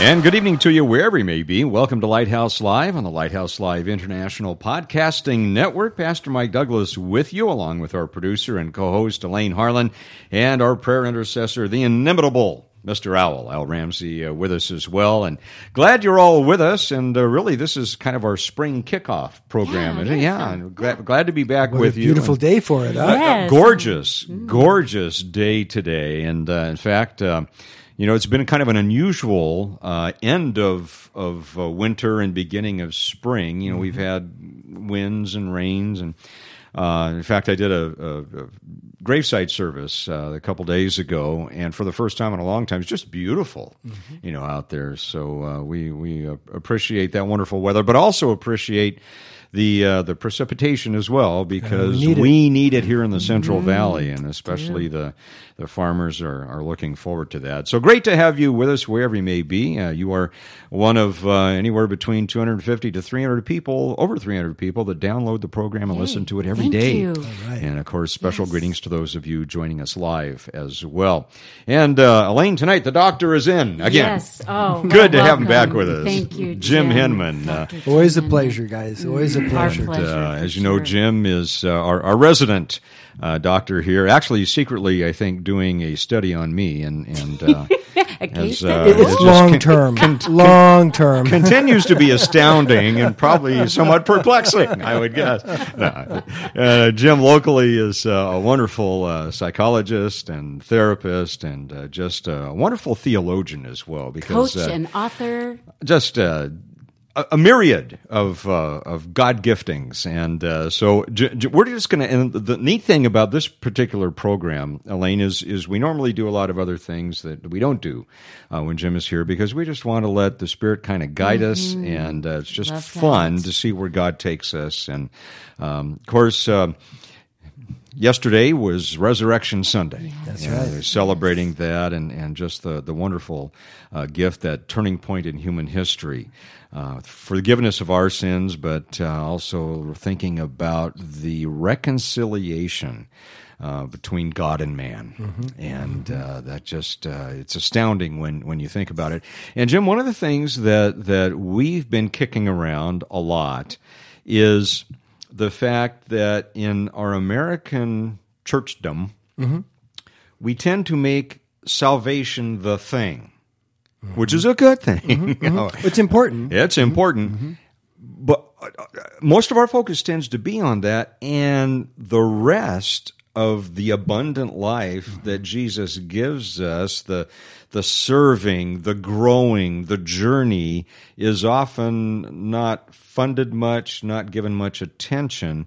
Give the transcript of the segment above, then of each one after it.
And good evening to you wherever you may be. Welcome to Lighthouse Live on the Lighthouse Live International Podcasting Network. Pastor Mike Douglas with you, along with our producer and co host Elaine Harlan and our prayer intercessor, the inimitable Mr. Owl, Al Ramsey, uh, with us as well. And glad you're all with us. And uh, really, this is kind of our spring kickoff program. Yeah, yeah, yeah. and glad, glad to be back What with a you. beautiful And- day for it. Huh? Yes. gorgeous, gorgeous day today. And uh, in fact, uh, you know, it's been kind of an unusual uh, end of of uh, winter and beginning of spring. You know, we've had winds and rains, and uh, in fact, I did a, a, a gravesite service uh, a couple days ago, and for the first time in a long time, it's just beautiful, you know, out there. So uh, we we uh, appreciate that wonderful weather, but also appreciate. The uh, the precipitation as well because need it. we need it here in the Central Valley, and especially the the farmers are, are looking forward to that. So great to have you with us wherever you may be. Uh, you are one of uh, anywhere between 250 to 300 people, over 300 people that download the program and listen to it every thank day. you. And of course, special greetings to those of you joining us live as well. And uh, Elaine, tonight the doctor is in again. Yes. Oh, Good to have him back with us. Thank you, Jim Jim. Henman. Uh, Always a pleasure, guys. Always a Our pleasure. pleasure. uh, for as you know. Jim is uh, our, our resident uh, doctor here. Actually, secretly, I think, doing a study on me, and and uh, as, uh, study. it It's just long con- term. Long term. continues to be astounding and probably somewhat perplexing, I would guess. No. Uh, Jim locally is uh, a wonderful uh, psychologist and therapist, and uh, just a wonderful theologian as well. Because Coach uh, and author. just uh, a, a myriad of uh, of God giftings, and uh, so j- j- we're just going to. And the neat thing about this particular program, Elaine, is is we normally do a lot of other things that we don't do uh, when Jim is here because we just want to let the Spirit kind of guide us, and uh, it's just Love fun that. to see where God takes us. And um, of course. Uh, Yesterday was Resurrection Sunday. That's right. Celebrating that and, and just the, the wonderful uh, gift, that turning point in human history. Uh, forgiveness of our sins, but uh, also thinking about the reconciliation uh, between God and man. And uh, that just, uh, it's astounding when, when you think about it. And Jim, one of the things that, that we've been kicking around a lot is the fact that in our American churchdom, we tend to make salvation the thing, which is a good thing. Mm-hmm, you mm-hmm. know, It's important. it's mm-hmm, important. But uh, uh, most of our focus tends to be on that, and the rest of the abundant life that Jesus gives us, the the serving, the growing, the journey is often not funded much, not given much attention.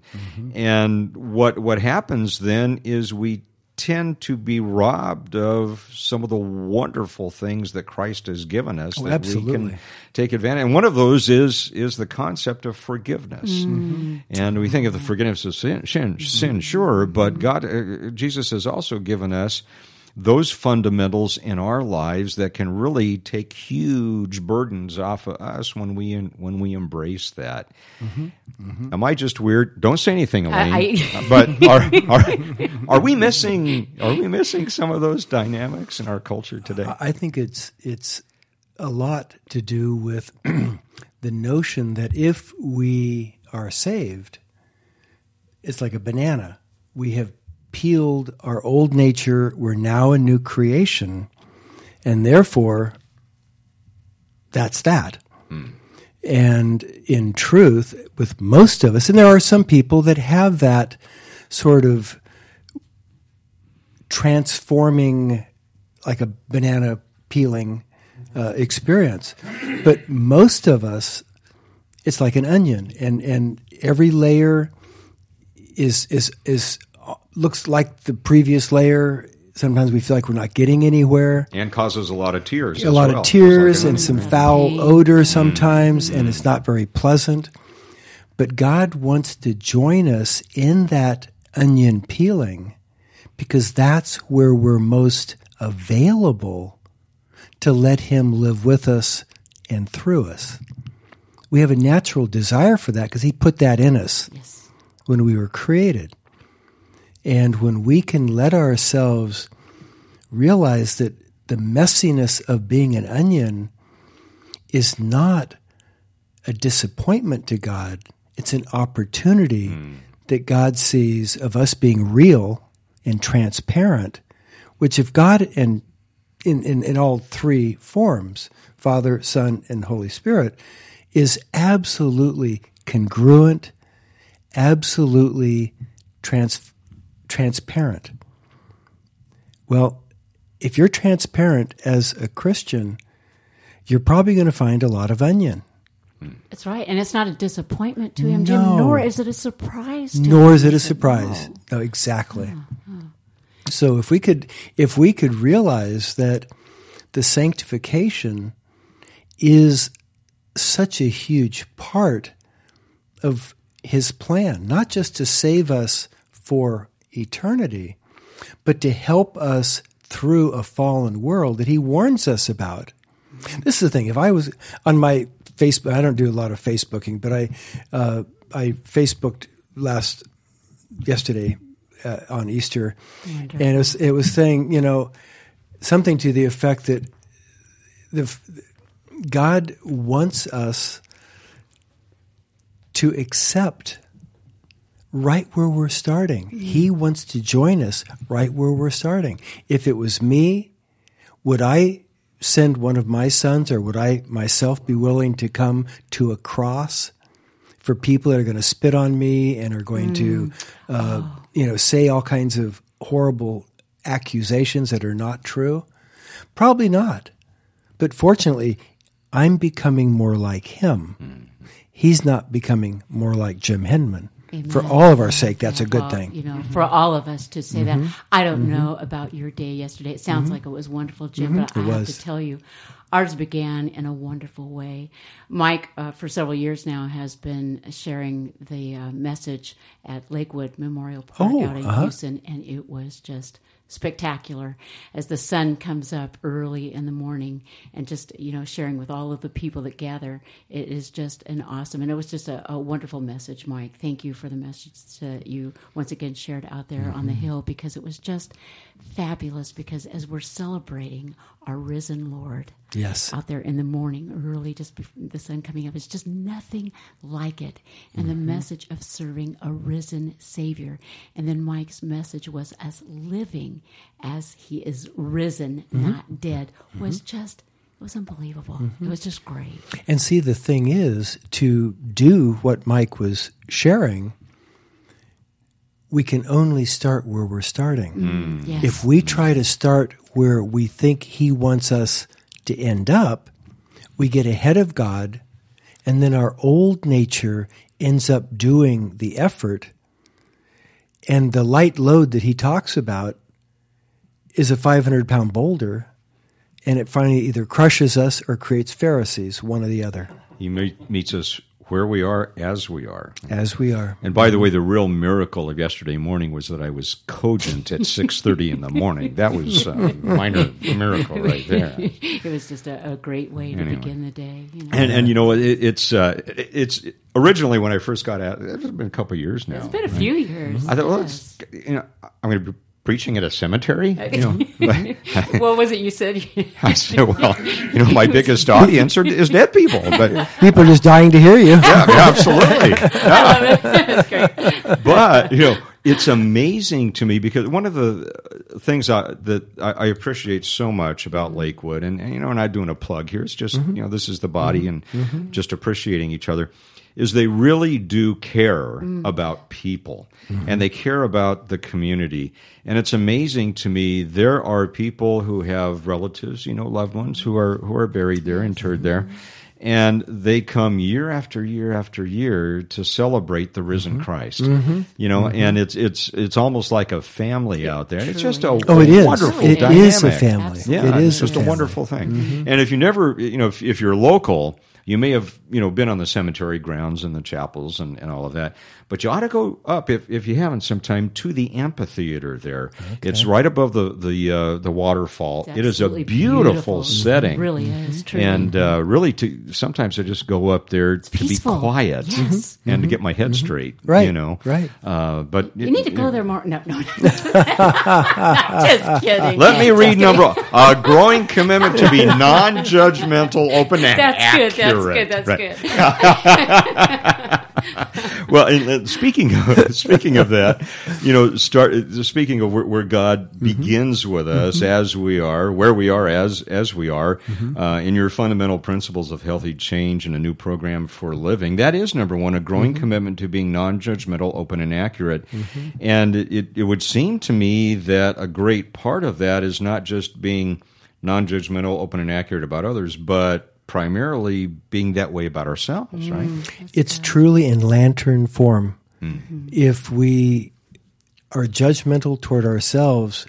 And what what happens then is we tend to be robbed of some of the wonderful things that Christ has given us that we can take advantage. And one of those is is the concept of forgiveness. And we think of the forgiveness of sin, sin, sin sure, but God, uh, Jesus has also given us those fundamentals in our lives that can really take huge burdens off of us when we when we embrace that. Mm-hmm. Mm-hmm. Am I just weird? Don't say anything, Elaine. I- but are, are are we missing are we missing some of those dynamics in our culture today? I think it's it's a lot to do with the notion that if we are saved, it's like a banana. We have peeled our old nature. We're now a new creation, and therefore, that's that. Hmm. And in truth, with most of us, and there are some people that have that sort of transforming, like a banana peeling uh, experience. But most of us, it's like an onion, and, and every layer is is is looks like the previous layer. Sometimes we feel like we're not getting anywhere. And causes a lot of tears. A as lot well. of tears like and some foul odor mm-hmm. sometimes, and mm-hmm. it's not very pleasant. But God wants to join us in that onion peeling because that's where we're most available to let Him live with us and through us. We have a natural desire for that because He put that in us Yes. when we were created. And when we can let ourselves realize that the messiness of being an onion is not a disappointment to God, it's an opportunity hmm. that God sees of us being real and transparent, which if God and in, in, in all three forms, Father, Son, and Holy Spirit, is absolutely congruent, absolutely trans, transparent. Well, if you're transparent as a Christian, you're probably going to find a lot of onion. That's right. And it's not a disappointment to him, Jim, nor is it a surprise to nor him. is it a surprise. "No." No, exactly. Uh-huh. So if we could if we could realize that the sanctification is such a huge part of his plan, not just to save us for eternity, but to help us through a fallen world that he warns us about. This is the thing. If I was on my Facebook, I don't do a lot of Facebooking, but I uh, I Facebooked last yesterday uh, on Easter, and it was it was saying you know something to the effect that the God wants us to accept right where we're starting. He mm. wants to join us right where we're starting. If it was me, would I send one of my sons or would I myself be willing to come to a cross for people that are going to spit on me and are going to, mm. uh, oh. you know, say all kinds of horrible accusations that are not true? Probably not. But fortunately, I'm becoming more like him. Mm-hmm. He's not becoming more like Jim Henman. For all of our sake, that's a good thing. You know, for all of us to say Mm-hmm. that. I don't know about your day yesterday. It sounds like it was wonderful, Jim, but I Mm-hmm. It have was. to tell you, ours began in a wonderful way. Mike, uh, for several years now, has been sharing the uh, message at Lakewood Memorial Park Oh, out in uh-huh. Hughson, and it was just spectacular as the sun comes up early in the morning and just you know sharing with all of the people that gather. It is just an awesome and it was just a, a wonderful message mike. Thank you for the message that you once again shared out there on the mm-hmm. hill because it was just fabulous because as we're celebrating our risen lord Yes. out there in the morning early just before the sun coming up it's just nothing like it. And the mm-hmm. message of serving a risen savior. And then mike's message was as living as he is risen mm-hmm. not dead mm-hmm. was just it was unbelievable. It was just great. And see, the thing is, to do what Mike was sharing, we can only start where we're starting. Mm. yes If we try to start where we think He wants us to end up, we get ahead of God, and then our old nature ends up doing the effort. And the light load that He talks about is a 500 pound boulder, and it finally either crushes us or creates Pharisees, one or the other, He meets us where we are as we are. as we are. And by the way, the real miracle of yesterday morning was that I was cogent at six thirty in the morning. That was a minor miracle right there. it was just a, a great way to Anyway. begin the day you know And and you know it, it's uh, it's originally when I first got out. It's been a couple of years now. it's been a few years I thought, well, yes. it's, you know, I'm going to be preaching at a cemetery. You know, but what was it you said I said, well, you know, my biggest audience are, is dead people. But People are just dying to hear you. yeah, yeah, absolutely. I love it. It's great. but you know it's amazing to me because one of the uh, things I, that I, I appreciate so much about Lakewood, and, and, you know, and I'm doing a plug here. It's just mm-hmm. you know, this is the body, mm-hmm. and mm-hmm. just appreciating each other. Is they really do care mm. about people, mm-hmm. and they care about the community, and it's amazing to me. There are people who have relatives, you know, loved ones who are who are buried there, interred there, mm-hmm. and they come year after year after year to celebrate the risen mm-hmm. Christ. You know, and it's it's it's almost like a family out there. It's just a Oh, it is. wonderful It dynamic. is a family. Absolutely. Yeah, it it's is just a, family. wonderful thing. And if you never, you know, if, if you're local, you may have, you know, been on the cemetery grounds and the chapels and, and all of that. But you ought to go up if, if you haven't sometime to the amphitheater there. It's right above the the uh, the waterfall. It's a beautiful, beautiful. setting. It really is, truly. And uh, really, to sometimes I just go up there to peaceful. be quiet Yes. and to get my head straight. Right, You know. right. Uh, but You need to go there more. No, no, no. just kidding. Let me read number a growing commitment to be non-judgmental, open, and That's good. Good. That's Right. good. Well, and, speaking of speaking of that, you know, start speaking of where, where God Mm-hmm. begins with us as we are, where we are as as we are, Mm-hmm. uh, in your fundamental principles of healthy change and a new program for living. That is number one, a growing Mm-hmm. commitment to being non-judgmental, open, and accurate. And it it would seem to me that a great part of that is not just being non-judgmental, open, and accurate about others, but primarily being that way about ourselves, right? Mm, it's truly in lantern form. Mm. Mm-hmm. If we are judgmental toward ourselves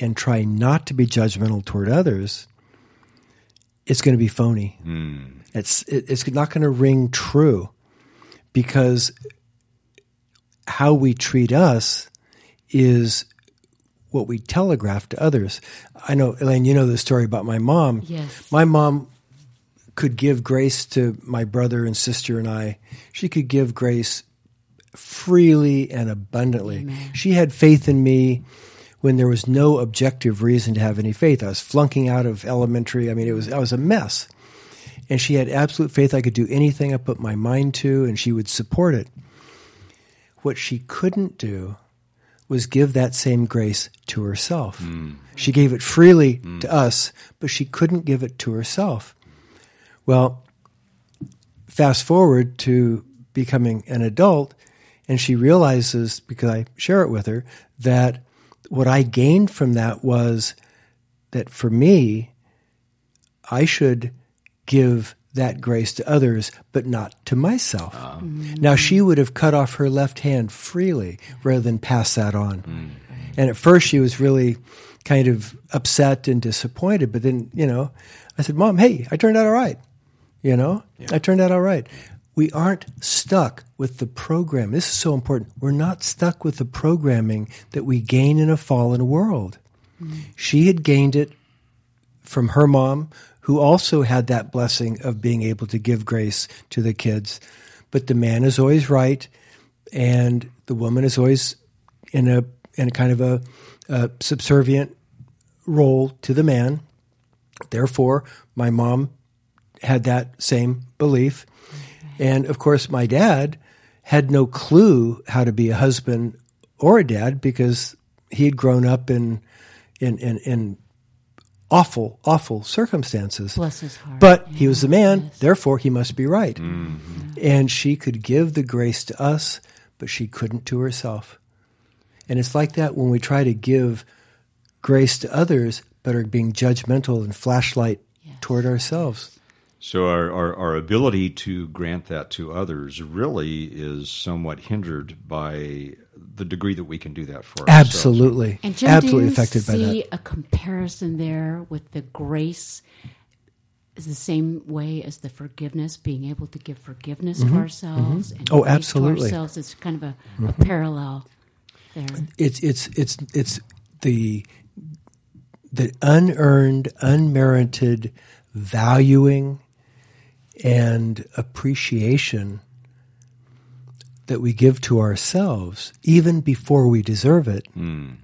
and try not to be judgmental toward others, it's going to be phony. Mm. It's it, it's not going to ring true because how we treat us is what we telegraph to others. I know, Elaine, you know the story about my mom. Yes. My mom could give grace to my brother and sister and I. She could give grace freely and abundantly. She had faith in me when there was no objective reason to have any faith. I was flunking out of elementary. I mean, it was I was a mess. And she had absolute faith I could do anything I put my mind to and she would support it. What she couldn't do was give that same grace to herself. Mm. She gave it freely mm. to us, but she couldn't give it to herself. Well, fast forward to becoming an adult, and she realizes, because I share it with her, that what I gained from that was that for me, I should give that grace to others, but not to myself. Ah. Now, she would have cut off her left hand freely rather than pass that on. Mm-hmm. And at first, she was really kind of upset and disappointed. But then, you know, I said, Mom, hey, I turned out all right. You know, I turned out all right. We aren't stuck with the program. This is so important. We're not stuck with the programming that we gain in a fallen world. Mm-hmm. She had gained it from her mom, who also had that blessing of being able to give grace to the kids. But the man is always right, and the woman is always in a in a kind of a, a subservient role to the man. Therefore, my mom had that same belief, and of course, my dad had no clue how to be a husband or a dad because he had grown up in in in, in awful, awful circumstances. Bless his heart. But he was the man, therefore he must be right. Mm-hmm. And she could give the grace to us, but she couldn't to herself. And it's like that when we try to give grace to others, but are being judgmental and flashlight toward ourselves. So our, our, our ability to grant that to others really is somewhat hindered by the degree that we can do that for ourselves. Absolutely. And Jim, Absolutely do you affected by see that. a comparison there with the grace is the same way as the forgiveness, being able to give forgiveness to mm-hmm. ourselves mm-hmm. and Oh, grace to absolutely. ourselves. It's kind of a, a mm-hmm. parallel there. It's it's it's it's the the unearned, unmerited valuing and appreciation that we give to ourselves, even before we deserve it, mm-hmm.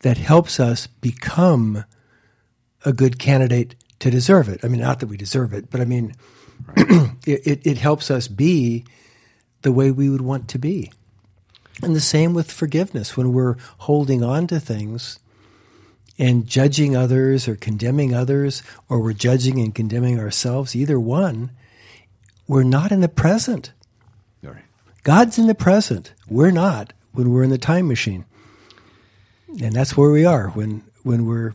that helps us become a good candidate to deserve it. I mean, not that we deserve it, but I mean, it, it, it helps us be the way we would want to be. And the same with forgiveness. When we're holding on to things and judging others or condemning others, or we're judging and condemning ourselves, either one, we're not in the present. All right. God's in the present. We're not when we're in the time machine. And that's where we are when when we're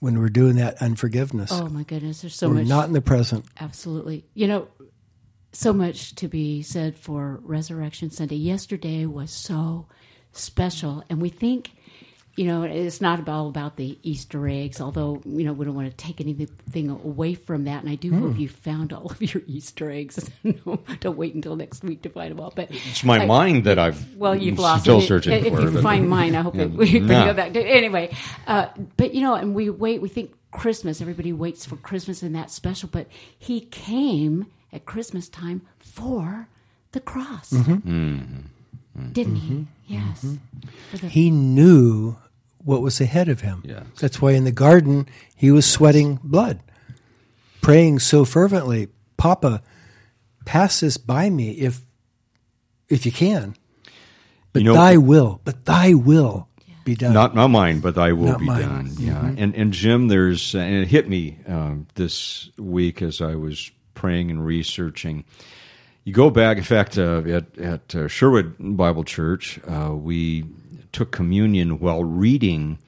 when we're doing that unforgiveness. Oh my goodness, there's so we're much. not in the present. Absolutely. You know, so much to be said for Resurrection Sunday. Yesterday was so special, and we think, you know, it's not all about the Easter eggs, although, you know, we don't want to take anything away from that. And I do Hmm. hope you found all of your Easter eggs. no, don't wait until next week to find them all. But It's my I- mind that I've well, you've lost still it. searching if for. you but- find mine, I hope Yeah. we can Nah. go back to anyway. Uh, but you know, and we wait. We think Christmas. Everybody waits for Christmas, and that's special. But he came at Christmas time for the cross, Mm-hmm. didn't he? Yes. The- He knew what was ahead of him. Yes. That's why in the garden he was sweating blood, praying so fervently, Papa, pass this by me if if you can. But You know- thy will, but thy will be done. Not not mine, but thy will Not be mine. done. Yeah, and and Jim, there's and it hit me um, this week as I was praying and researching. You go back, in fact, uh, at at uh, Sherwood Bible Church, uh, we took communion while reading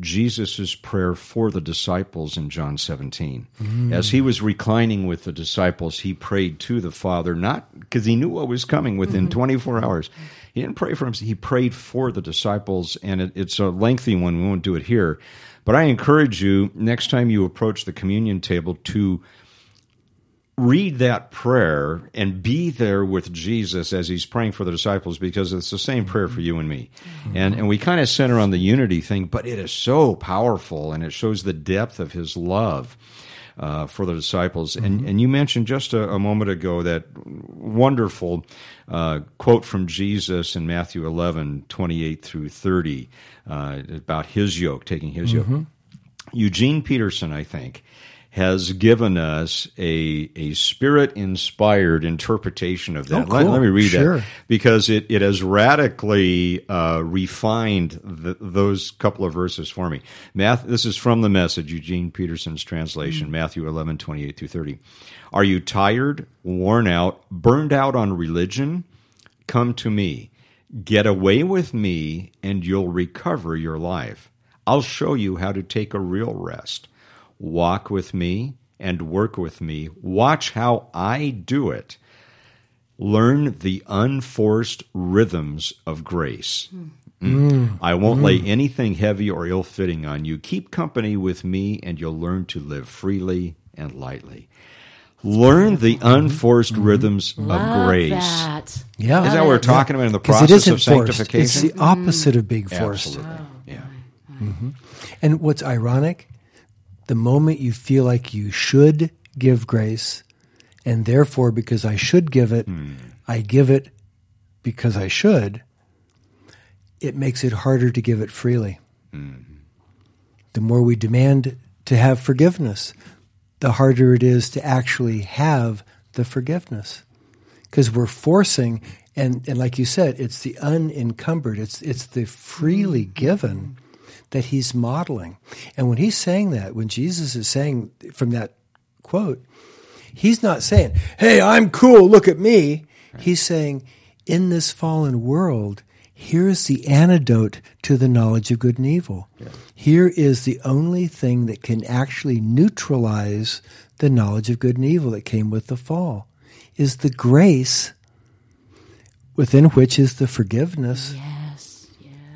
Jesus' prayer for the disciples in John 17. Mm. As he was reclining with the disciples, he prayed to the Father, not because he knew what was coming within mm-hmm. 24 hours. He didn't pray for him, he prayed for the disciples, and it, it's a lengthy one. We won't do it here. But I encourage you, next time you approach the communion table, to read that prayer and be there with Jesus as he's praying for the disciples because it's the same prayer for you and me. And and we kind of center on the unity thing, but it is so powerful and it shows the depth of his love. Uh, for the disciples, and and you mentioned just a, a moment ago that wonderful uh, quote from Jesus in Matthew 11, 28 through 30, uh, about his yoke, taking his yoke. Eugene Peterson, I think, has given us a a spirit inspired interpretation of that. Oh, let, cool. let me read Sure. that because it, it has radically uh, refined the, those couple of verses for me. Math, this is from the message, Eugene Peterson's translation, Matthew 11, 28 through 30. Are you tired, worn out, burned out on religion? Come to me. Get away with me, and you'll recover your life. I'll show you how to take a real rest. Walk with me and work with me. Watch how I do it. Learn the unforced rhythms of grace. Mm. mm. I won't lay mm. anything heavy or ill fitting on you. Keep company with me, and you'll learn to live freely and lightly. Learn the unforced mm-hmm. rhythms Love of grace. that. Yeah. Is that what we're talking about in the process isn't of forced. sanctification? It's the opposite of being forced. Absolutely. Oh, yeah. Mm-hmm. And what's ironic, the moment you feel like you should give grace, and therefore because I should give it, hmm. I give it because I should, it makes it harder to give it freely. Hmm. The more we demand to have forgiveness, the harder it is to actually have the forgiveness. Because we're forcing, and, and like you said, it's the unencumbered, it's, it's the freely given that he's modeling. And when he's saying that, when Jesus is saying from that quote, he's not saying, Hey, I'm cool, look at me. He's saying, In this fallen world, here's the antidote to the knowledge of good and evil. Here is the only thing that can actually neutralize the knowledge of good and evil that came with the fall is the grace within which is the forgiveness.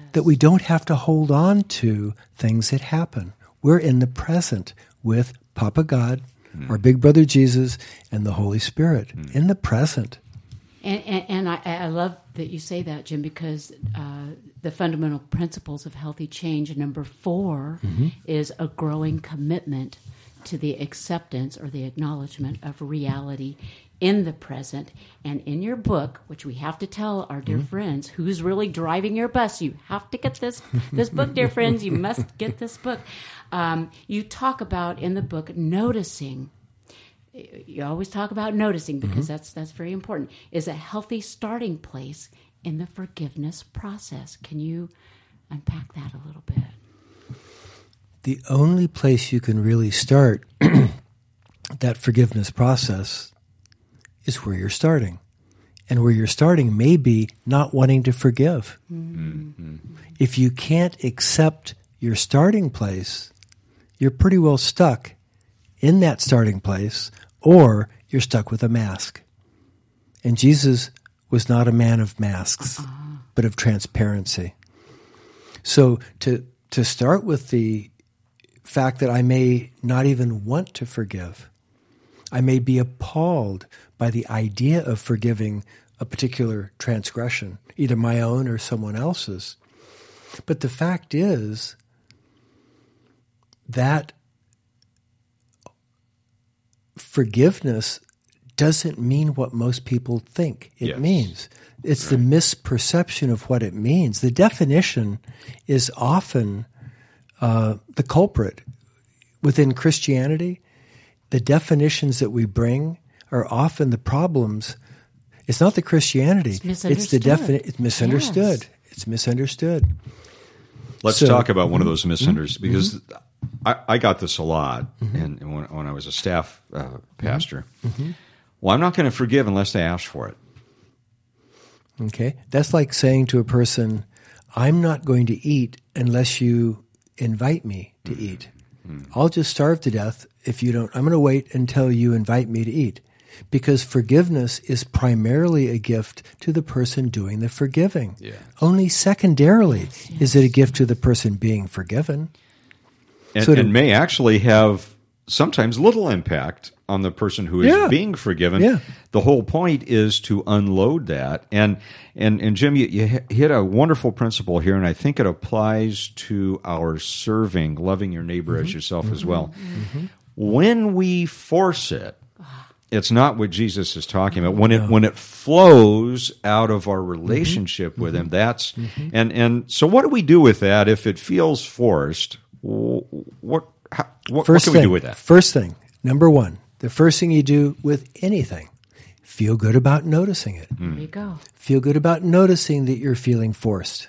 Yes. that we don't have to hold on to things that happen. We're in the present with Papa God, hmm. our big brother Jesus, and the Holy Spirit hmm. in the present. And, and, and I, I love that you say that, Jim, because uh, the fundamental principles of healthy change, number 4 mm-hmm. is a growing commitment to the acceptance or the acknowledgement of reality in the present. And in your book, which we have to tell our dear friends, who's really driving your bus, you have to get this this book, dear friends. You must get this book. Um, you talk about in the book noticing you always talk about noticing because that's that's very important is a healthy starting place in the forgiveness process. Can you unpack that a little bit? The only place you can really start that forgiveness process is where you're starting. And where you're starting may be not wanting to forgive. Mm-hmm. If you can't accept your starting place, you're pretty well stuck in that starting place, or you're stuck with a mask. And Jesus was not a man of masks, uh-huh. but of transparency. So to to start with the fact that I may not even want to forgive, I may be appalled by the idea of forgiving a particular transgression, either my own or someone else's. But the fact is that forgiveness doesn't mean what most people think it yes. means. It's right. the misperception of what it means. The definition is often uh, the culprit. Within Christianity, the definitions that we bring are often the problems. It's not the Christianity. It's, it's the definition. It's misunderstood. Yes. It's misunderstood. Let's so, talk about one of those misunderstoods mm-hmm. because I, I, got this a lot, mm-hmm. and when, when, I was a staff uh, pastor. Mm-hmm. Well, I'm not going to forgive unless they ask for it. Okay, that's like saying to a person, "I'm not going to eat unless you invite me to mm-hmm. eat. Mm-hmm. I'll just starve to death if you don't. I'm going to wait until you invite me to eat." Because forgiveness is primarily a gift to the person doing the forgiving. Yeah. Only secondarily yes, yes. is it a gift to the person being forgiven. And, so to, and may actually have sometimes little impact on the person who is yeah. being forgiven. Yeah. The whole point is to unload that. And and and Jim, you, you hit a wonderful principle here, and I think it applies to our serving, loving your neighbor mm-hmm. as yourself mm-hmm. as well. Mm-hmm. When we force it, it's not what Jesus is talking about. When it when it flows out of our relationship mm-hmm. with Him, that's mm-hmm. and and so what do we do with that if it feels forced? What how, what, first what can thing, we do with that? First thing, number one, the first thing you do with anything, feel good about noticing it. There you go. Feel good about noticing that you're feeling forced.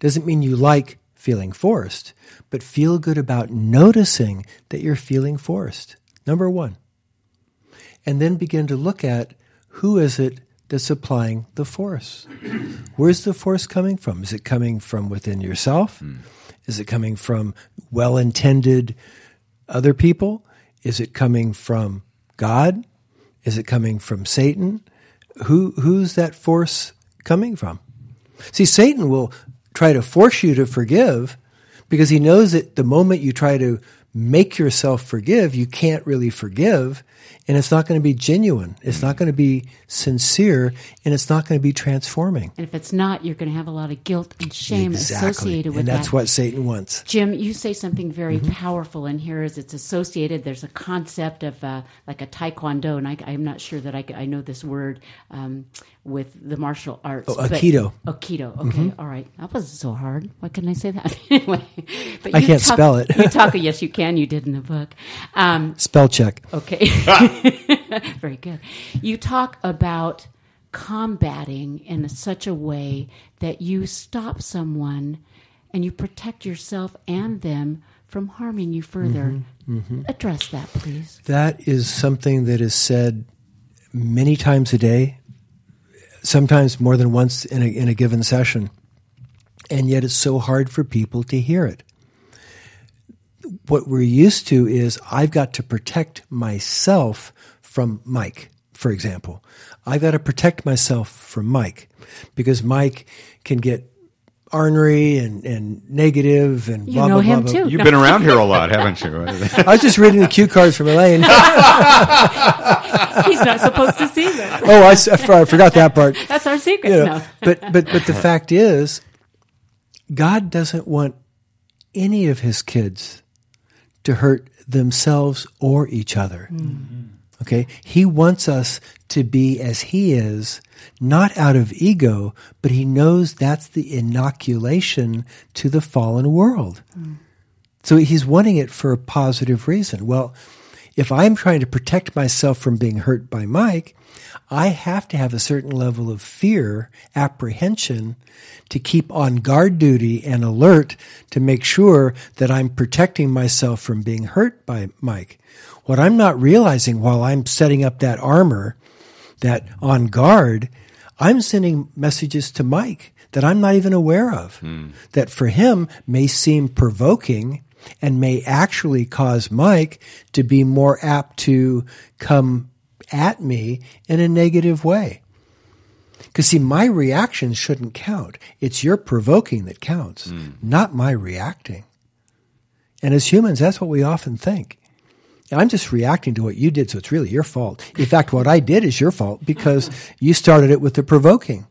Doesn't mean you like feeling forced, but feel good about noticing that you're feeling forced. Number one. And then begin to look at who is it that's applying the force? Where's the force coming from? Is it coming from within yourself? Mm. Is it coming from well intended other people? Is it coming from God? Is it coming from Satan? Who, who's that force coming from? See, Satan will try to force you to forgive because he knows that the moment you try to make yourself forgive, you can't really forgive and it's not going to be genuine. It's not going to be sincere, and it's not going to be transforming. And if it's not, you're going to have a lot of guilt and shame exactly. associated with that. and that's that. what Satan wants. Jim, you say something very mm-hmm. powerful in here. Is it's associated? There's a concept of uh, like a taekwondo, and I, am not sure that I, I know this word um, with the martial arts. Oh, aikido. Aikido. Okay, mm-hmm. all right. That wasn't so hard. Why couldn't I say that anyway? But I can't talk, spell it. you talk. Yes, you can. You did in the book. Um, spell check. Okay. Very good. You talk about combating in such a way that you stop someone and you protect yourself and them from harming you further. Mm-hmm, mm-hmm. Address that, please. That is something that is said many times a day, sometimes more than once in a, in a given session. And yet it's so hard for people to hear it what we're used to is I've got to protect myself from Mike, for example. I've got to protect myself from Mike because Mike can get ornery and, and negative and you blah, know blah, him blah, too. You've been around here a lot, haven't you? I was just reading the cue cards from Elaine. He's not supposed to see them. Oh, I, I, forgot that part. That's our secret. You know, no. but, but, but the fact is, God doesn't want any of his kids to hurt themselves or each other. Mm-hmm. Okay? He wants us to be as he is, not out of ego, but he knows that's the inoculation to the fallen world. Mm. So he's wanting it for a positive reason. Well, if I'm trying to protect myself from being hurt by Mike, I have to have a certain level of fear, apprehension to keep on guard duty and alert to make sure that I'm protecting myself from being hurt by Mike. What I'm not realizing while I'm setting up that armor, that on guard, I'm sending messages to Mike that I'm not even aware of, hmm. that for him may seem provoking and may actually cause Mike to be more apt to come at me in a negative way. Because see, my reaction shouldn't count. It's your provoking that counts, hmm. not my reacting. And as humans, that's what we often think. I'm just reacting to what you did, so it's really your fault. In fact, what I did is your fault because you started it with the provoking.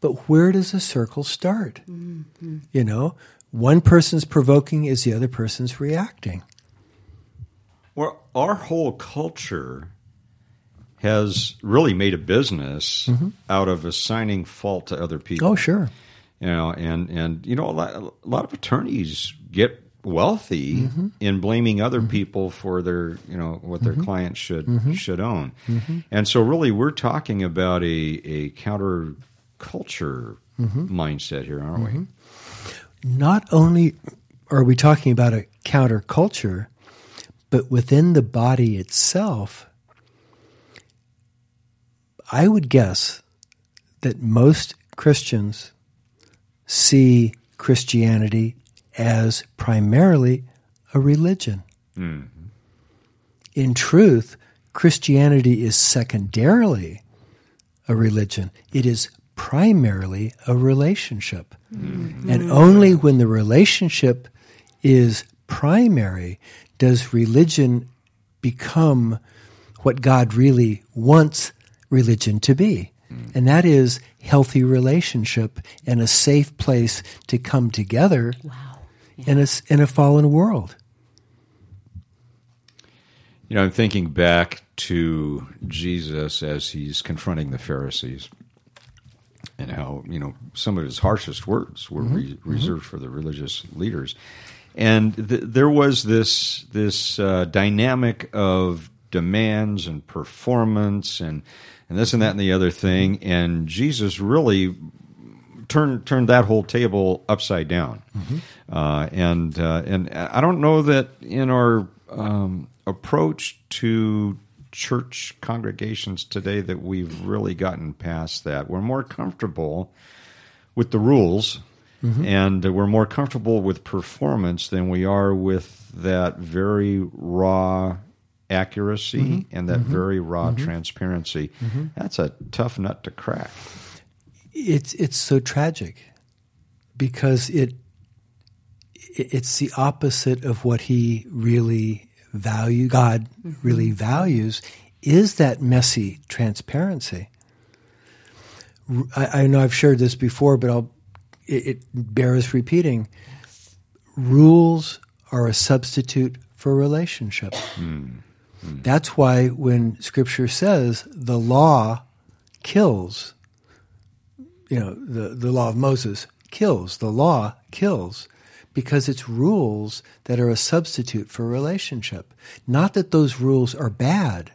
But where does the circle start? Mm-hmm. You know, one person's provoking is the other person's reacting. Well, our whole culture has really made a business mm-hmm. out of assigning fault to other people. Oh, sure. You know, and and you know, a lot, a lot of attorneys get wealthy mm-hmm. in blaming other mm-hmm. people for their, you know, what their clients should should own. And so, really, we're talking about a a counter culture mindset here, aren't we? Not only are we talking about a counterculture, but within the body itself, I would guess that most Christians see Christianity as primarily a religion. Mm-hmm. In truth, Christianity is secondarily a religion. It is primarily a relationship. Mm-hmm. And only when the relationship is primary does religion become what God really wants religion to be. Mm. And that is healthy relationship and a safe place to come together in, a, s- in a fallen world. You know, I'm thinking back to Jesus as he's confronting the Pharisees and how, you know, some of his harshest words were re- reserved for the religious leaders. And th- there was this this uh, dynamic of demands and performance and and this and that and the other thing. And Jesus really turned turned that whole table upside down. Uh, and uh, and I don't know that in our um, approach to church congregations today that we've really gotten past that. We're more comfortable with the rules. Mm-hmm. And we're more comfortable with performance than we are with that very raw accuracy mm-hmm. and that mm-hmm. very raw transparency. That's a tough nut to crack. it's it's so tragic because it it's the opposite of what he really value God mm-hmm. really values is that messy transparency. I know I've shared this before, but I'll it, it bears repeating. Rules are a substitute for relationship. Hmm. Hmm. That's why when Scripture says the law kills, you know, the, the law of Moses kills, the law kills, because it's rules that are a substitute for relationship. Not that those rules are bad.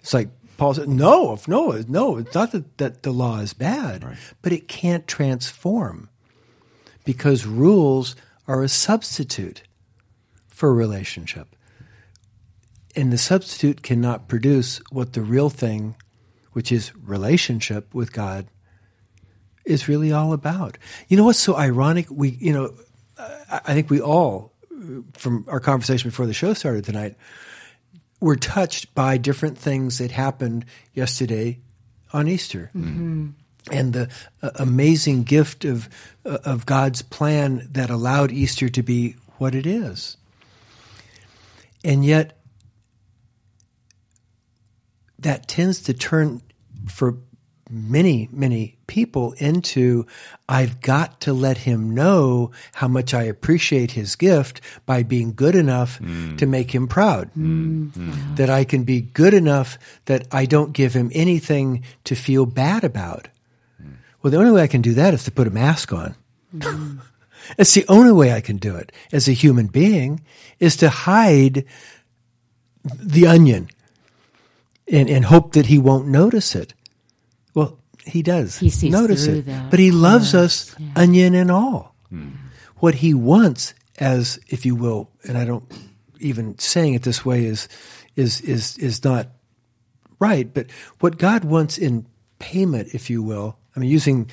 It's like Paul said, no, no, no, it's not that, that the law is bad, but it can't transform because rules are a substitute for relationship. And the substitute cannot produce what the real thing, which is relationship with God, is really all about. You know what's so ironic? We, you know, I I think we all, from our conversation before the show started tonight, were touched by different things that happened yesterday on Easter. And the uh, amazing gift of, uh, of God's plan that allowed Easter to be what it is. And yet, that tends to turn for many, many people into I've got to let him know how much I appreciate his gift by being good enough mm. to make him proud. Mm. Mm. That I can be good enough that I don't give him anything to feel bad about. Well, the only way I can do that is to put a mask on. It's the only way I can do it as a human being is to hide the onion and, and hope that he won't notice it. Well, he does He sees notice through it. that, But he loves course, us, yeah. onion and all. Hmm. What he wants, as if you will, and I don't even saying it this way is is is is not right, but what God wants in payment, if you will, I mean using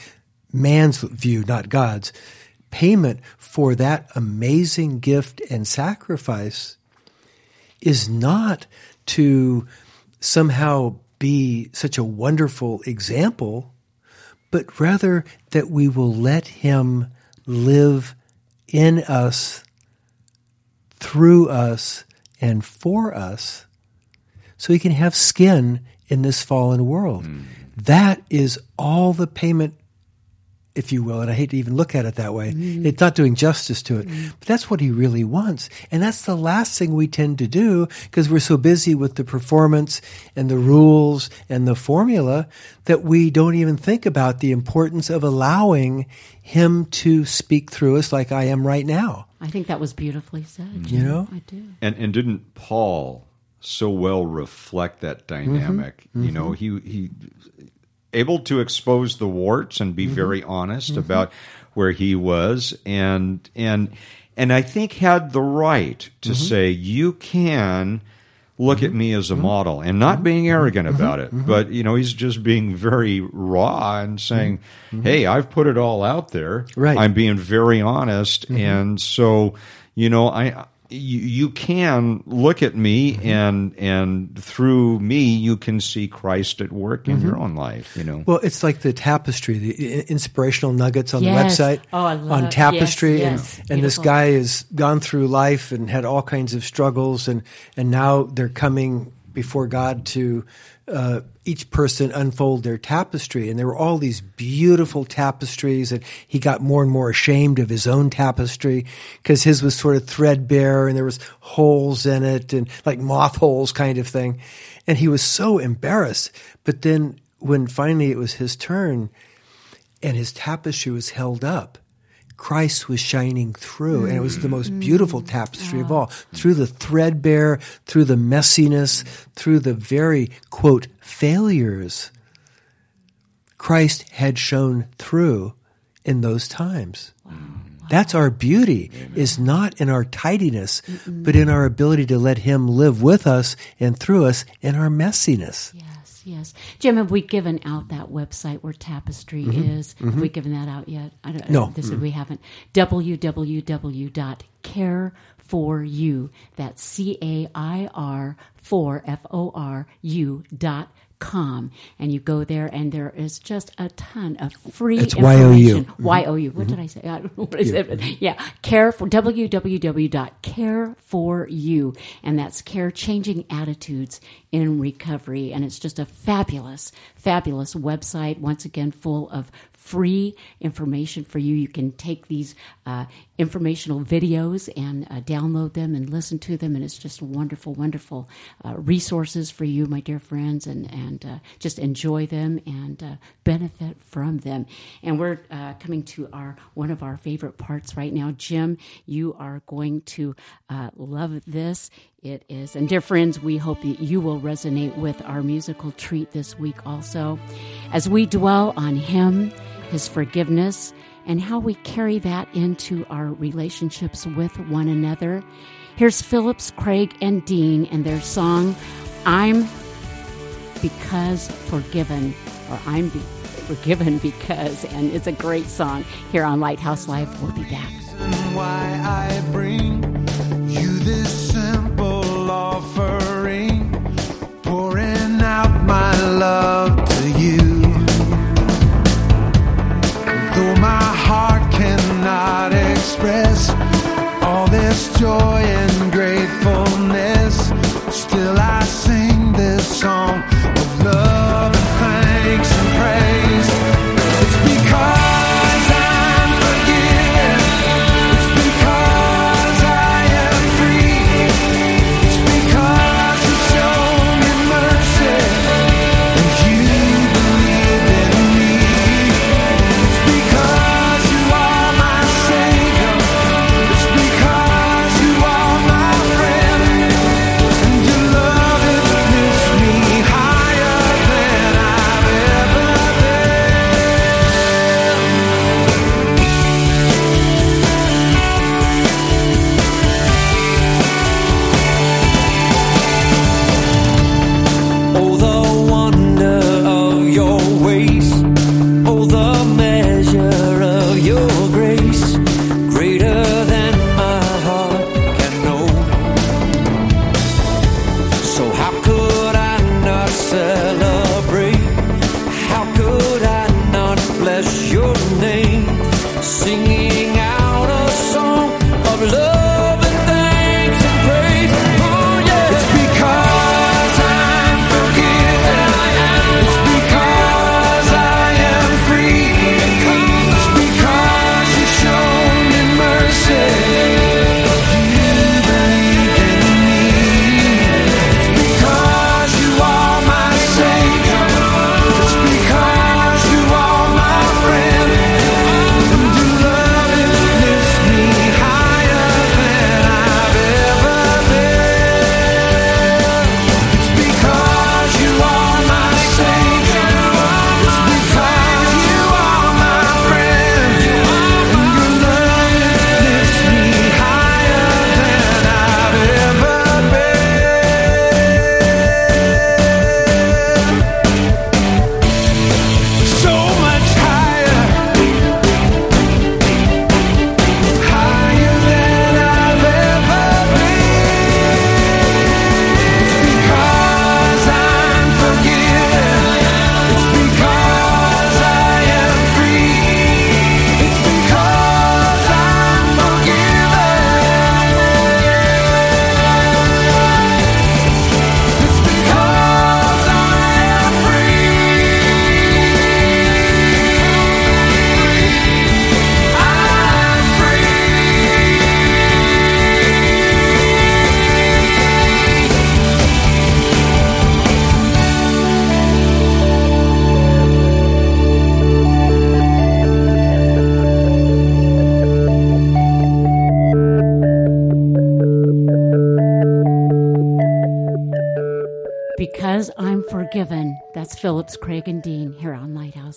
man's view, not God's, payment for that amazing gift and sacrifice is not to somehow be such a wonderful example, but rather that we will let Him live in us, through us, and for us, so He can have skin in this fallen world. Hmm. That is all the payment if you will, and I hate to even look at it that way. Mm-hmm. It's not doing justice to it, mm-hmm. but that's what he really wants. And that's the last thing we tend to do because we're so busy with the performance and the rules and the formula that we don't even think about the importance of allowing him to speak through us like I am right now. I think that was beautifully said. Mm-hmm. You know? I do. And and didn't Paul so well reflect that dynamic? You know, he he able to expose the warts and be mm-hmm. very honest mm-hmm. about where he was. And and and I think had the right to mm-hmm. say you can look at me as a model and not being arrogant about it but you know he's just being very raw and saying hey I've put it all out there. Right. I'm being very honest. And so you know I you, you can look at me mm-hmm. and and through me you can see Christ at work in mm-hmm. your own life you know? Well, it's like the tapestry, the inspirational nuggets on Yes. the website Oh, I love- on tapestry, yes, yes. and and this guy has gone through life and had all kinds of struggles, and and now they're coming before God to uh, each person unfold their tapestry, and there were all these beautiful tapestries, and he got more and more ashamed of his own tapestry because his was sort of threadbare and there was holes in it and like moth holes kind of thing, and he was so embarrassed. But then when finally it was his turn and his tapestry was held up, Christ was shining through, and it was the mm. most beautiful mm. tapestry of all. Through the threadbare, through the messiness, through the very, quote, failures, Christ had shone through in those times. That's our beauty, is not in our tidiness, but in our ability to let Him live with us and through us in our messiness. Yes, yes. Jim, have we given out that website where Tapestry is? Have we given that out yet? I don't, Mm-hmm. No. This we haven't. www.cairforyou. That's C A I R 4 F O R U dot com and you go there and there is just a ton of free It's Y-O-U. information. Y-O-U. Mm-hmm. What did I say? I don't know what I said. But yeah. Care for www.cairforyou. And that's care changing attitudes in recovery. And it's just a fabulous, fabulous website. Once again, full of free information for you. You can take these uh, informational videos and uh, download them and listen to them. And it's just wonderful, wonderful uh, resources for you, my dear friends, and, and uh, just enjoy them and uh, benefit from them. And we're uh, coming to our one of our favorite parts right now. Jim, you are going to love this. It is, and dear friends, we hope that you will resonate with our musical treat this week also. As we dwell on Him, His forgiveness, and how we carry that into our relationships with one another. Here's Phillips, Craig, and Dean and their song, I'm Because Forgiven, or I'm be- Forgiven Because, and it's a great song here on Lighthouse Live. We'll be back. why I bring you this simple offering, pouring out my love cannot express all this joy and gratefulness,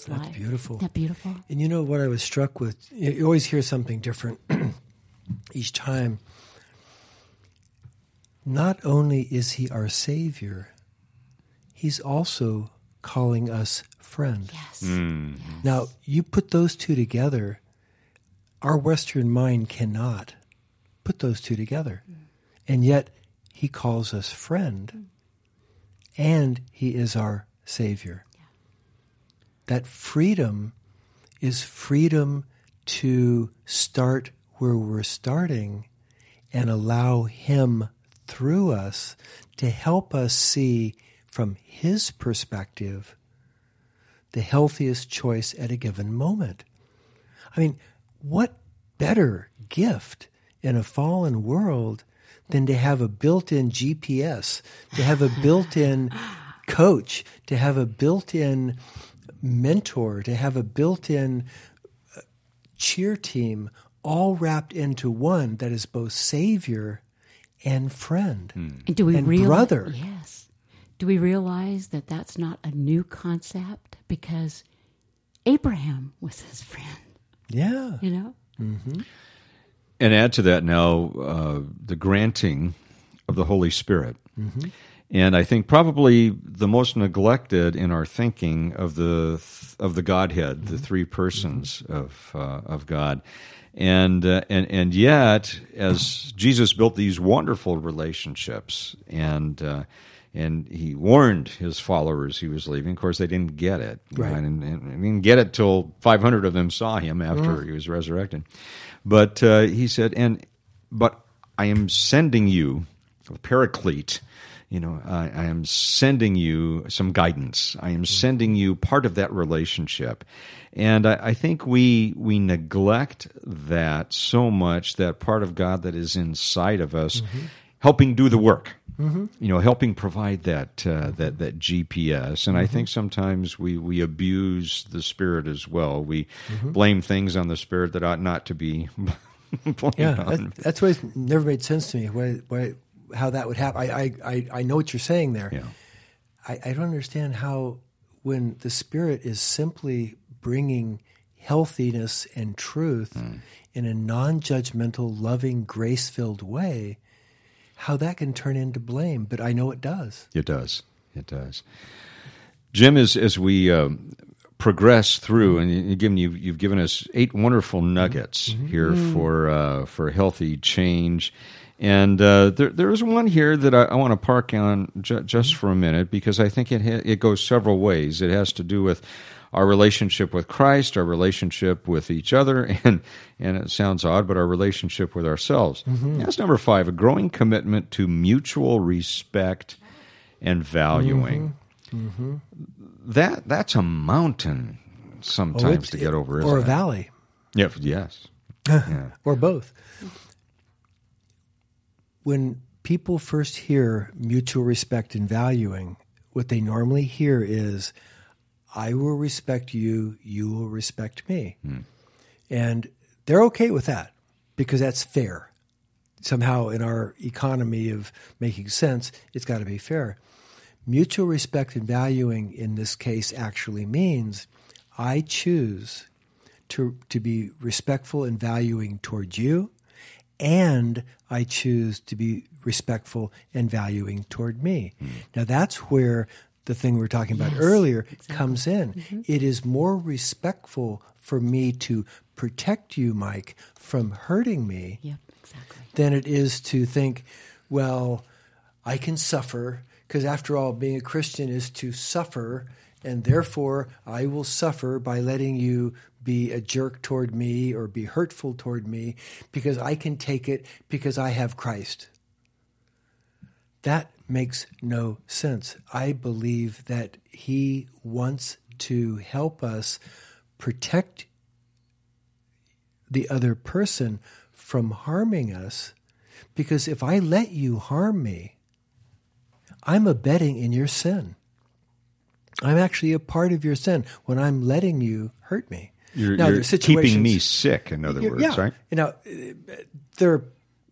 on Lighthouse That's beautiful. Isn't that beautiful? And you know what I was struck with? You you always hear something different each time. Not only is he our Savior, he's also calling us friend. Hmm. Yes. Now, you put those two together, our Western mind cannot put those two together. Mm. And yet, he calls us friend, and he is our Savior. That freedom is freedom to start where we're starting and allow him through us to help us see from his perspective the healthiest choice at a given moment. I mean, what better gift in a fallen world than to have a built in GPS, to have a built in coach, to have a built in mentor, to have a built in uh, cheer team, all wrapped into one that is both savior and friend. Hmm. And do we And realize? brother. Yes. Do we realize that that's not a new concept? Because Abraham was his friend, Yeah. you know? Mm-hmm. And add to that now uh, the granting of the Holy Spirit. Mm-hmm. And I think probably the most neglected in our thinking of the of the Godhead, the three persons of uh, of God, and uh, and and yet, as Jesus built these wonderful relationships, and uh, and he warned his followers he was leaving. Of course, they didn't get it, Right. And, and, and didn't get it till five hundred of them saw him after he was resurrected. But uh, he said, and but I am sending you, a paraclete. You know, I, I am sending you some guidance. I am mm-hmm. sending you part of that relationship, and I, I think we we neglect that so much. That part of God that is inside of us, mm-hmm. helping do the work. Mm-hmm. You know, helping provide that uh, that that GPS, and I think sometimes we we abuse the Spirit as well. We blame things on the Spirit that ought not to be blamed Yeah, that, that's why it's never made sense to me. Why, why, how that would happen? I, I, I, I know what you're saying there. Yeah. I, I don't understand how, when the Spirit is simply bringing healthiness and truth in a non-judgmental, loving, grace-filled way, how that can turn into blame. But I know it does. It does. It does. Jim, as as we um, progress through, and again, you've you've given us eight wonderful nuggets here for uh, for healthy change. And uh, there, there is one here that I, I want to park on ju- just for a minute because I think it ha- it goes several ways. It has to do with our relationship with Christ, our relationship with each other, and and it sounds odd, but our relationship with ourselves. Mm-hmm. That's number five: a growing commitment to mutual respect and valuing. Mm-hmm. Mm-hmm. That that's a mountain sometimes Oh, to get over, isn't or a it? valley, Yeah, yes. yeah. or both. When people first hear mutual respect and valuing, what they normally hear is, I will respect you, you will respect me. Hmm. And they're okay with that because that's fair. Somehow, in our economy of making sense, it's got to be fair. Mutual respect and valuing in this case actually means I choose to, to be respectful and valuing toward you, and I choose to be respectful and valuing toward me. Hmm. Now, that's where the thing we were talking about Yes, earlier comes in. Mm-hmm. It is more respectful for me to protect you, Mike, from hurting me Yep, exactly. than it is to think, well, I can suffer because after all, being a Christian is to suffer, and therefore I will suffer by letting you be a jerk toward me or be hurtful toward me because I can take it because I have Christ. That makes no sense. I believe that He wants to help us protect the other person from harming us because if I let you harm me, I'm abetting in your sin. I'm actually a part of your sin when I'm letting you hurt me. You're, Now, you're keeping me sick, in other words, yeah. right? You know, there are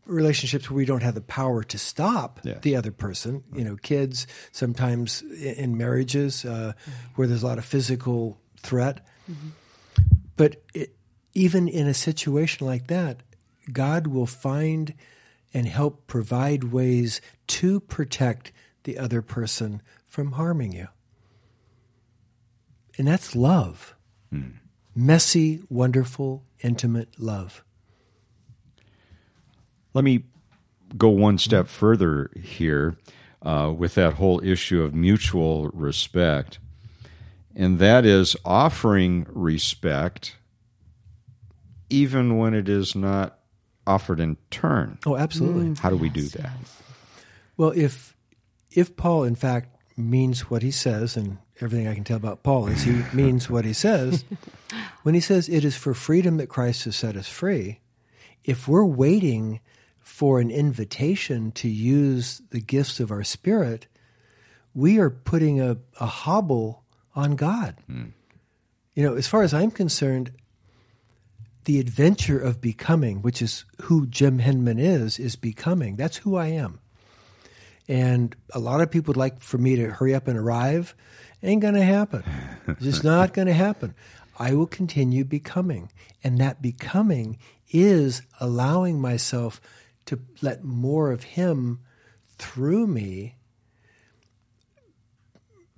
relationships where we don't have the power to stop Yeah. the other person. You know, kids sometimes in marriages uh, where there's a lot of physical threat. But it, even in a situation like that, God will find and help provide ways to protect the other person from harming you. And that's love. Messy, wonderful, intimate love. Let me go one step further here uh, with that whole issue of mutual respect, and that is offering respect even when it is not offered in turn. Oh, absolutely. How do we do that? Well, if if Paul in fact means what he says, and everything I can tell about Paul is he means what he says, when he says it is for freedom that Christ has set us free, if we're waiting for an invitation to use the gifts of our spirit, we are putting a, a hobble on God. Hmm. You know, as far as I'm concerned, the adventure of becoming, which is who Jim Henman is, is becoming. That's who I am. And a lot of people would like for me to hurry up and arrive. Ain't going to happen. It's just not going to happen. I will continue becoming. And that becoming is allowing myself to let more of Him through me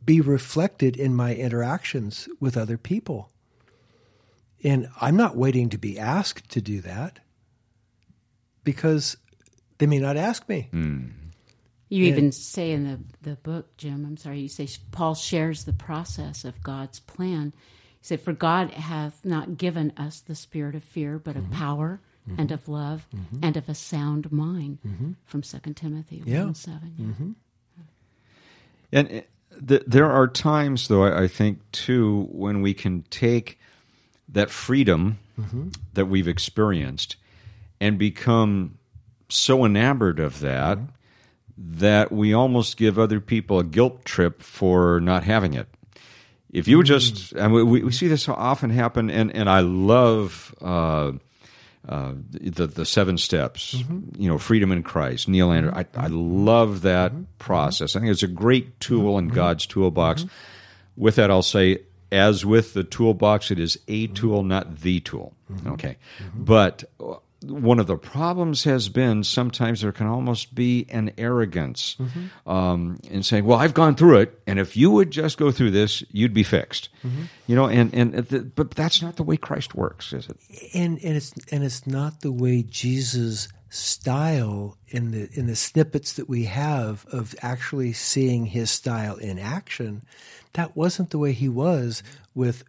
be reflected in my interactions with other people. And I'm not waiting to be asked to do that because they may not ask me. Mm-hmm. You even say in the, the book, Jim, I'm sorry, you say Paul shares the process of God's plan. He said, For God hath not given us the spirit of fear, but Mm-hmm. of power and of love and of a sound mind from 2 Timothy 1 Yeah. Mm-hmm. 7. And uh, th- there are times, though, I I think, too, when we can take that freedom that we've experienced and become so enamored of that that we almost give other people a guilt trip for not having it. If you would just, mm. and we, we see this so often happen, and, and I love uh, uh, the the seven steps, mm-hmm. you know, freedom in Christ, Neil Anderson. Mm-hmm. I, I love that mm-hmm. process. I think it's a great tool in God's toolbox. With that, I'll say, as with the toolbox, it is a tool, not the tool. Okay, but one of the problems has been sometimes there can almost be an arrogance mm-hmm. um, in saying, "Well, I've gone through it, and if you would just go through this, you'd be fixed." Mm-hmm. You know, and and the, but that's not the way Christ works, is it? and and it's and it's not the way Jesus style in the in the snippets that we have of actually seeing his style in action that wasn't the way he was with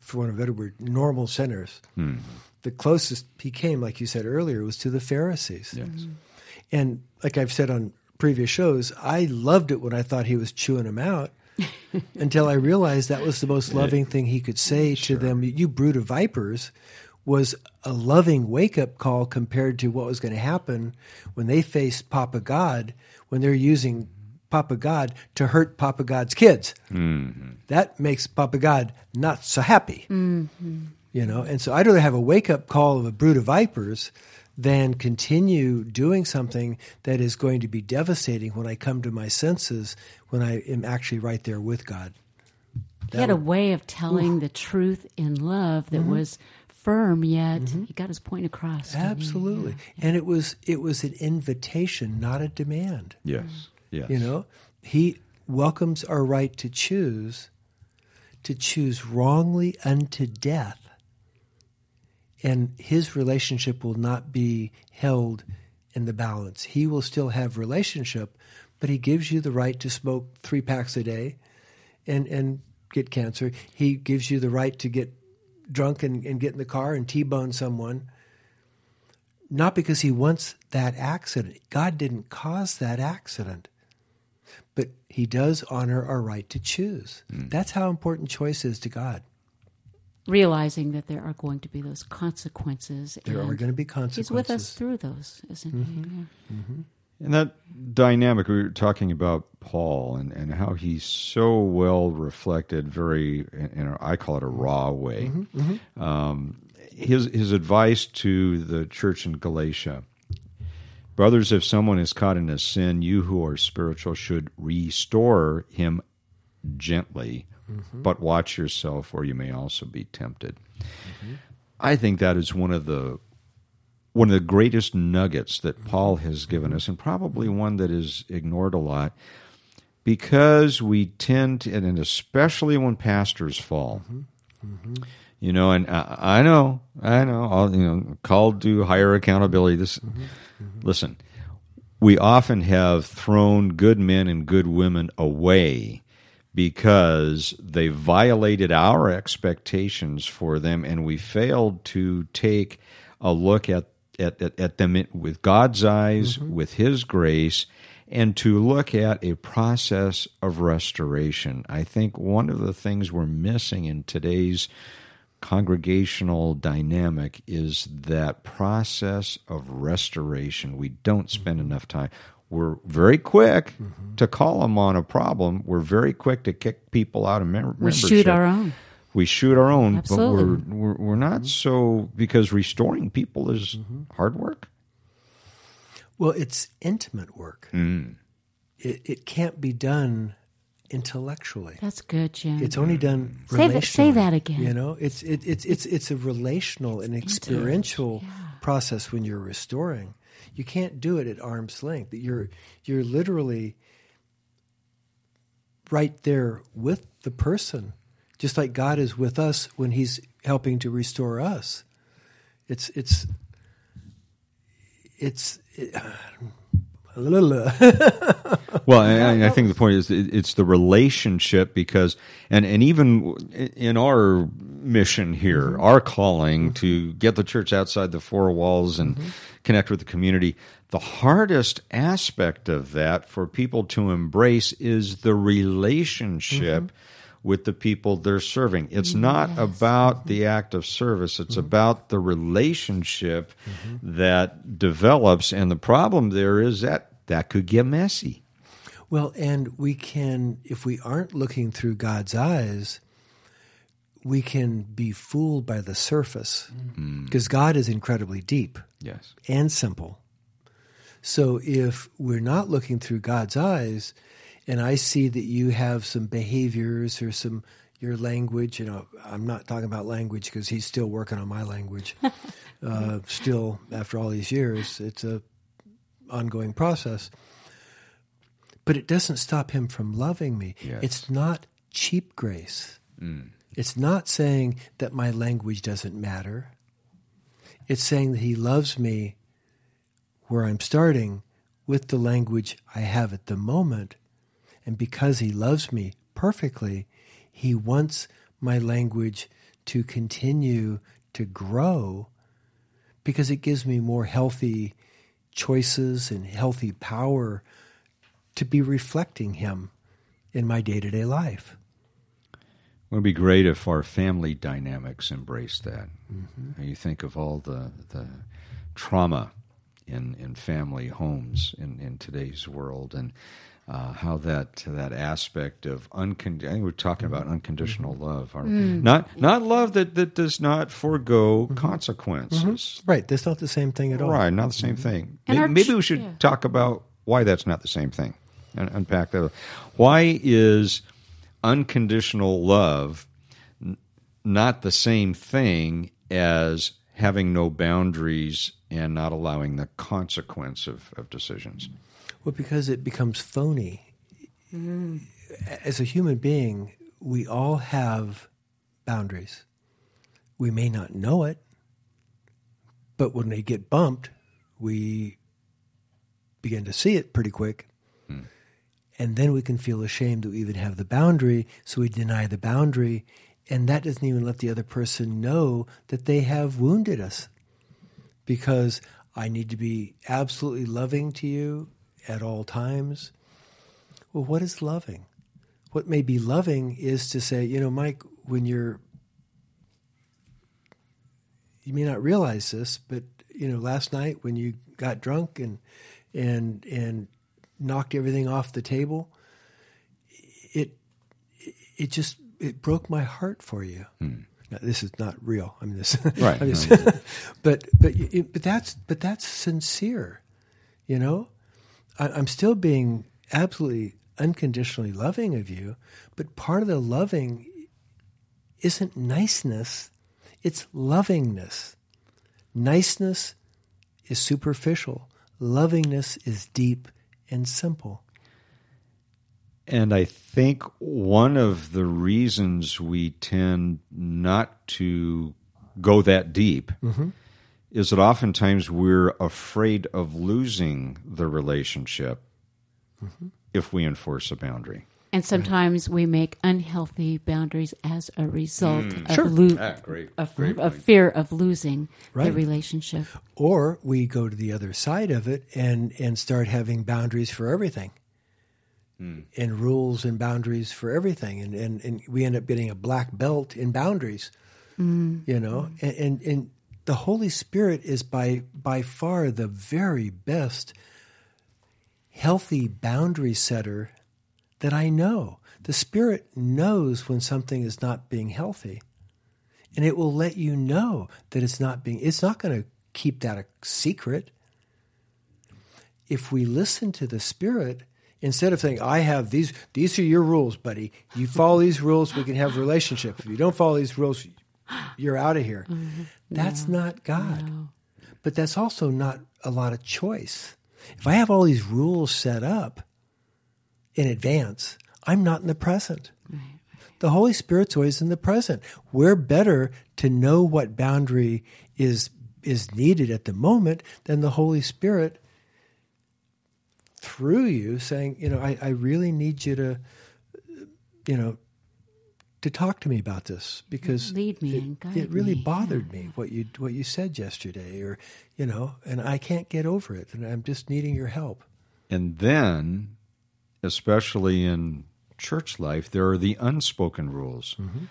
for want of a better word normal sinners hmm. The closest he came like you said earlier was to the pharisees. Mm-hmm. And like i've said on previous shows i loved it when i thought he was chewing them out until I realized that was the most loving thing he could say to them. You brood of vipers was a loving wake up call compared to what was going to happen when they faced Papa God when they're using Papa God to hurt Papa God's kids. Mm-hmm. That makes Papa God not so happy. Mm-hmm. You know, and so I'd rather have a wake up call of a brood of vipers than continue doing something that is going to be devastating when I come to my senses when I am actually right there with God. He had a way of telling the truth in love that Mm-hmm. was firm, yet he got his point across. didn't he? Absolutely. And it was it was an invitation, not a demand. Yes. Yes. You know, he welcomes our right to choose, to choose wrongly unto death. And his relationship will not be held in the balance. He will still have relationship, but he gives you the right to smoke three packs a day and, and get cancer. He gives you the right to get drunk and, and get in the car and T-bone someone. Not because he wants that accident. God didn't cause that accident but he does honor our right to choose. Hmm. That's how important choice is to God. Realizing that there are going to be those consequences. There are going to be consequences. He's with us through those, isn't Mm-hmm. he? Yeah. And that dynamic, we were talking about Paul and, and how he's so well reflected, very, in a, I call it a raw way. Um, his, his advice to the church in Galatia Brothers, if someone is caught in a sin, you who are spiritual should restore him gently, Mm-hmm. but watch yourself, or you may also be tempted. Mm-hmm. I think that is one of the one of the greatest nuggets that mm-hmm. Paul has given us, and probably one that is ignored a lot, because we tend to, and especially when pastors fall. You know, and I, I know, I know, I'll, you know, called to higher accountability. This, listen, we often have thrown good men and good women away because they violated our expectations for them and we failed to take a look at at, at, at them with God's eyes, mm-hmm. with His grace, and to look at a process of restoration. I think one of the things we're missing in today's congregational dynamic is that process of restoration. We don't spend mm-hmm. enough time. We're very quick mm-hmm. to call them on a problem. We're very quick to kick people out of mem- We membership. shoot our own. We shoot our own, Absolutely. but we're, we're we're not mm-hmm. so because restoring people is mm-hmm. hard work. Well, it's intimate work. Mm. It, it can't be done intellectually. That's good, Jim. It's only mm. done Say that- say relationally, that again. You know, it's it, it's it's it's a relational and experiential process when you're restoring. You can't do it at arm's length. You're you're literally right there with the person, just like God is with us when He's helping to restore us. It's it's it's. It, Well, I, I think the point is it's the relationship because, and and even in our mission here, mm-hmm. our calling mm-hmm. to get the church outside the four walls and mm-hmm. connect with the community, the hardest aspect of that for people to embrace is the relationship. With the people they're serving. It's mm, not about the mm-hmm. act of service, it's mm-hmm. about the relationship mm-hmm. that develops. And the problem there is that that could get messy. Well, and we can, if we aren't looking through God's eyes, we can be fooled by the surface mm. because God is incredibly deep Yes. and simple. So if we're not looking through God's eyes, and I see that you have some behaviors or some your language, you know, I'm not talking about language because he's still working on my language. uh, still, after all these years, it's a ongoing process. But it doesn't stop him from loving me. Yes. It's not cheap grace. It's not saying that my language doesn't matter. It's saying that he loves me where I'm starting with the language I have at the moment. And because he loves me perfectly, he wants my language to continue to grow because it gives me more healthy choices and healthy power to be reflecting him in my day to day life. It would be great if our family dynamics embraced that. Mm-hmm. You think of all the the trauma in in family homes in, in today's world, and uh, how that that aspect of uncon- I think we're talking about mm-hmm. unconditional mm-hmm. love, or mm. not not love that that does not forego mm-hmm. consequences. Right. That's not the same thing at all. Right, not the same thing. And Maybe, our maybe we should yeah. talk about why that's not the same thing and unpack that. Why is unconditional love n- not the same thing as having no boundaries and not allowing the consequence of, of decisions? Well, because it becomes phony. As a human being, we all have boundaries. We may not know it, but when they get bumped, we begin to see it pretty quick. Hmm. And then we can feel ashamed that we even have the boundary, so we deny the boundary, and that doesn't even let the other person know that they have wounded us because I need to be absolutely loving to you at all times. Well, what is loving? What may be loving is to say, you know, Mike, when you're, you may not realize this, but you know, last night when you got drunk and and and knocked everything off the table, it it just it broke my heart for you. Hmm. Now, this is not real. I mean, this Right. I'm just- but but it, but that's but that's sincere. You know, I, I'm still being absolutely unconditionally loving of you, but part of the loving isn't niceness, it's lovingness. Niceness is superficial, lovingness is deep and simple. And I think one of the reasons we tend not to go that deep mm-hmm. Is that oftentimes we're afraid of losing the relationship mm-hmm. if we enforce a boundary. And sometimes we make unhealthy boundaries as a result mm. of, Sure. lo- Ah, great. of, Great of fear of losing the relationship. Or we go to the other side of it and, and start having boundaries for everything. Hmm. And rules and boundaries for everything. And, and, and we end up getting a black belt in boundaries. Mm. You know? Mm. And, and and the Holy Spirit is by by far the very best healthy boundary setter that I know. The Spirit knows when something is not being healthy and it will let you know that it's not being it's not going to keep that a secret. If we listen to the spirit instead of saying i have these these are your rules buddy. You follow these rules we can have a relationship. If you don't follow these rules you're out of here mm-hmm. That's not god. But that's also not a lot of choice. If i have all these rules set up in advance i'm not in the present. The Holy Spirit's always in the present. We're better to know what boundary is is needed at the moment than the Holy Spirit through you saying, you know, I, I really need you to, you know, to talk to me about this because Lead me it, and it really me. bothered me what you what you said yesterday, or you know, and I can't get over it, and I'm just needing your help. And then, especially in church life, there are the unspoken rules, mm-hmm.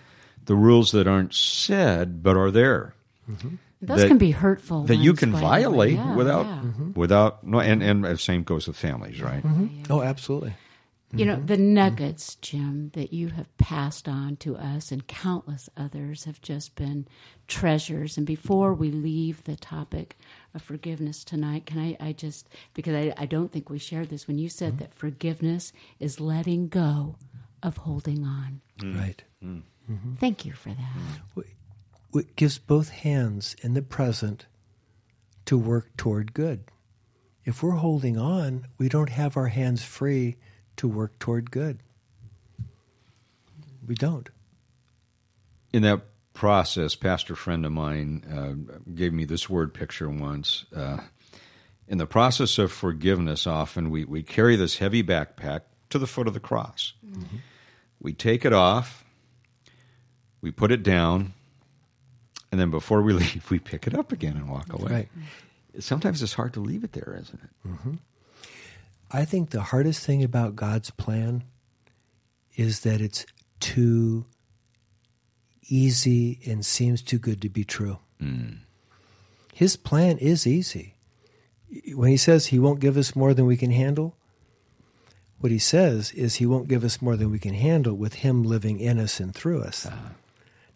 the rules that aren't said but are there. Mm-hmm. Those That- can be hurtful. That you can by the way. violate Yeah, without, yeah. Mm-hmm. without, no, and and the same goes with families, right? Oh, absolutely. You Mm-hmm. know, the mm-hmm. nuggets, Jim, that you have passed on to us and countless others have just been treasures. And before we leave the topic of forgiveness tonight, can I, I just, because I, I don't think we shared this, when you said Mm-hmm. that forgiveness is letting go of holding on. Mm. Right. Mm. Mm-hmm. Thank you for that. Mm. it gives both hands in the present to work toward good. If we're holding on, we don't have our hands free to work toward good. We don't. in that process, pastor friend of mine uh, gave me this word picture once. Uh, in the process of forgiveness, often we, we carry this heavy backpack to the foot of the cross. We take it off, we put it down, and then before we leave, we pick it up again and walk away. Right. Sometimes it's hard to leave it there, isn't it? I think the hardest thing about God's plan is that it's too easy and seems too good to be true. Hmm. His plan is easy. When he says he won't give us more than we can handle, what he says is he won't give us more than we can handle with him living in us and through us. Ah.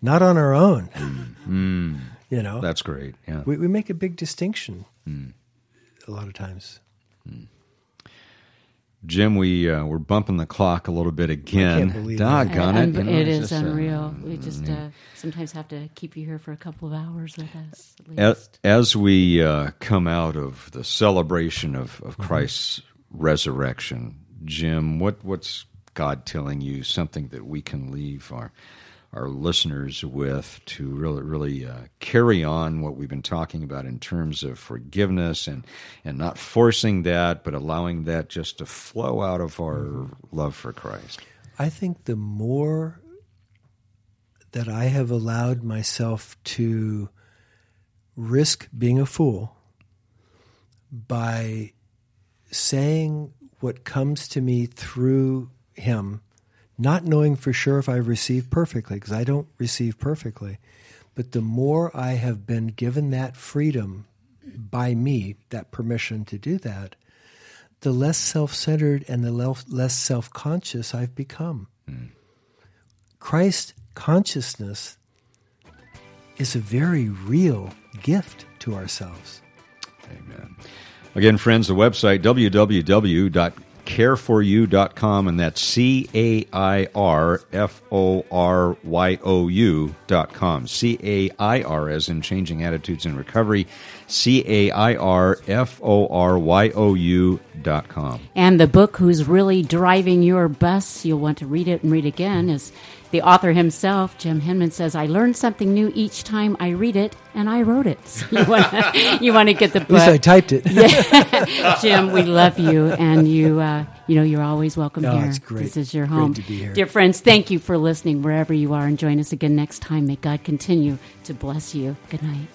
Not on our own. Hmm. Hmm. You know? That's great. Yeah. we, we make a big distinction a lot of times. Jim, we uh, we're bumping the clock a little bit again. believe that. Doggone it! and it it's is just, uh, unreal. we just uh, sometimes have to keep you here for a couple of hours with us. At As, as we uh, come out of the celebration of, of Christ's resurrection, Jim, what what's God telling you? Something that we can leave our our listeners with to really really uh, carry on what we've been talking about in terms of forgiveness and and not forcing that, but allowing that just to flow out of our love for Christ. I think the more that I have allowed myself to risk being a fool by saying what comes to me through Him, not knowing for sure if I receive perfectly, because I don't receive perfectly, but the more I have been given that freedom by me, that permission to do that, the less self centered and the less self conscious I've become. Hmm. Christ consciousness is a very real gift to ourselves. Amen. Again, friends, the website www.cairforyou.com, and that's C A I R F O R Y O U dot com. C A I R, as in changing attitudes in recovery. C A I R F O R Y O U dot com. And the book, Who's Really Driving Your Bus, you'll want to read it and read again, is the author himself, Jim Henman, says, I learn something new each time I read it, and I wrote it. So you want to, you want to get the At least I typed it. Jim, we love you, and you, uh, you know, you're always welcome Oh, here. it's great. This is your Great home. to be here. Dear friends, thank you for listening wherever you are, and join us again next time. May God continue to bless you. Good night.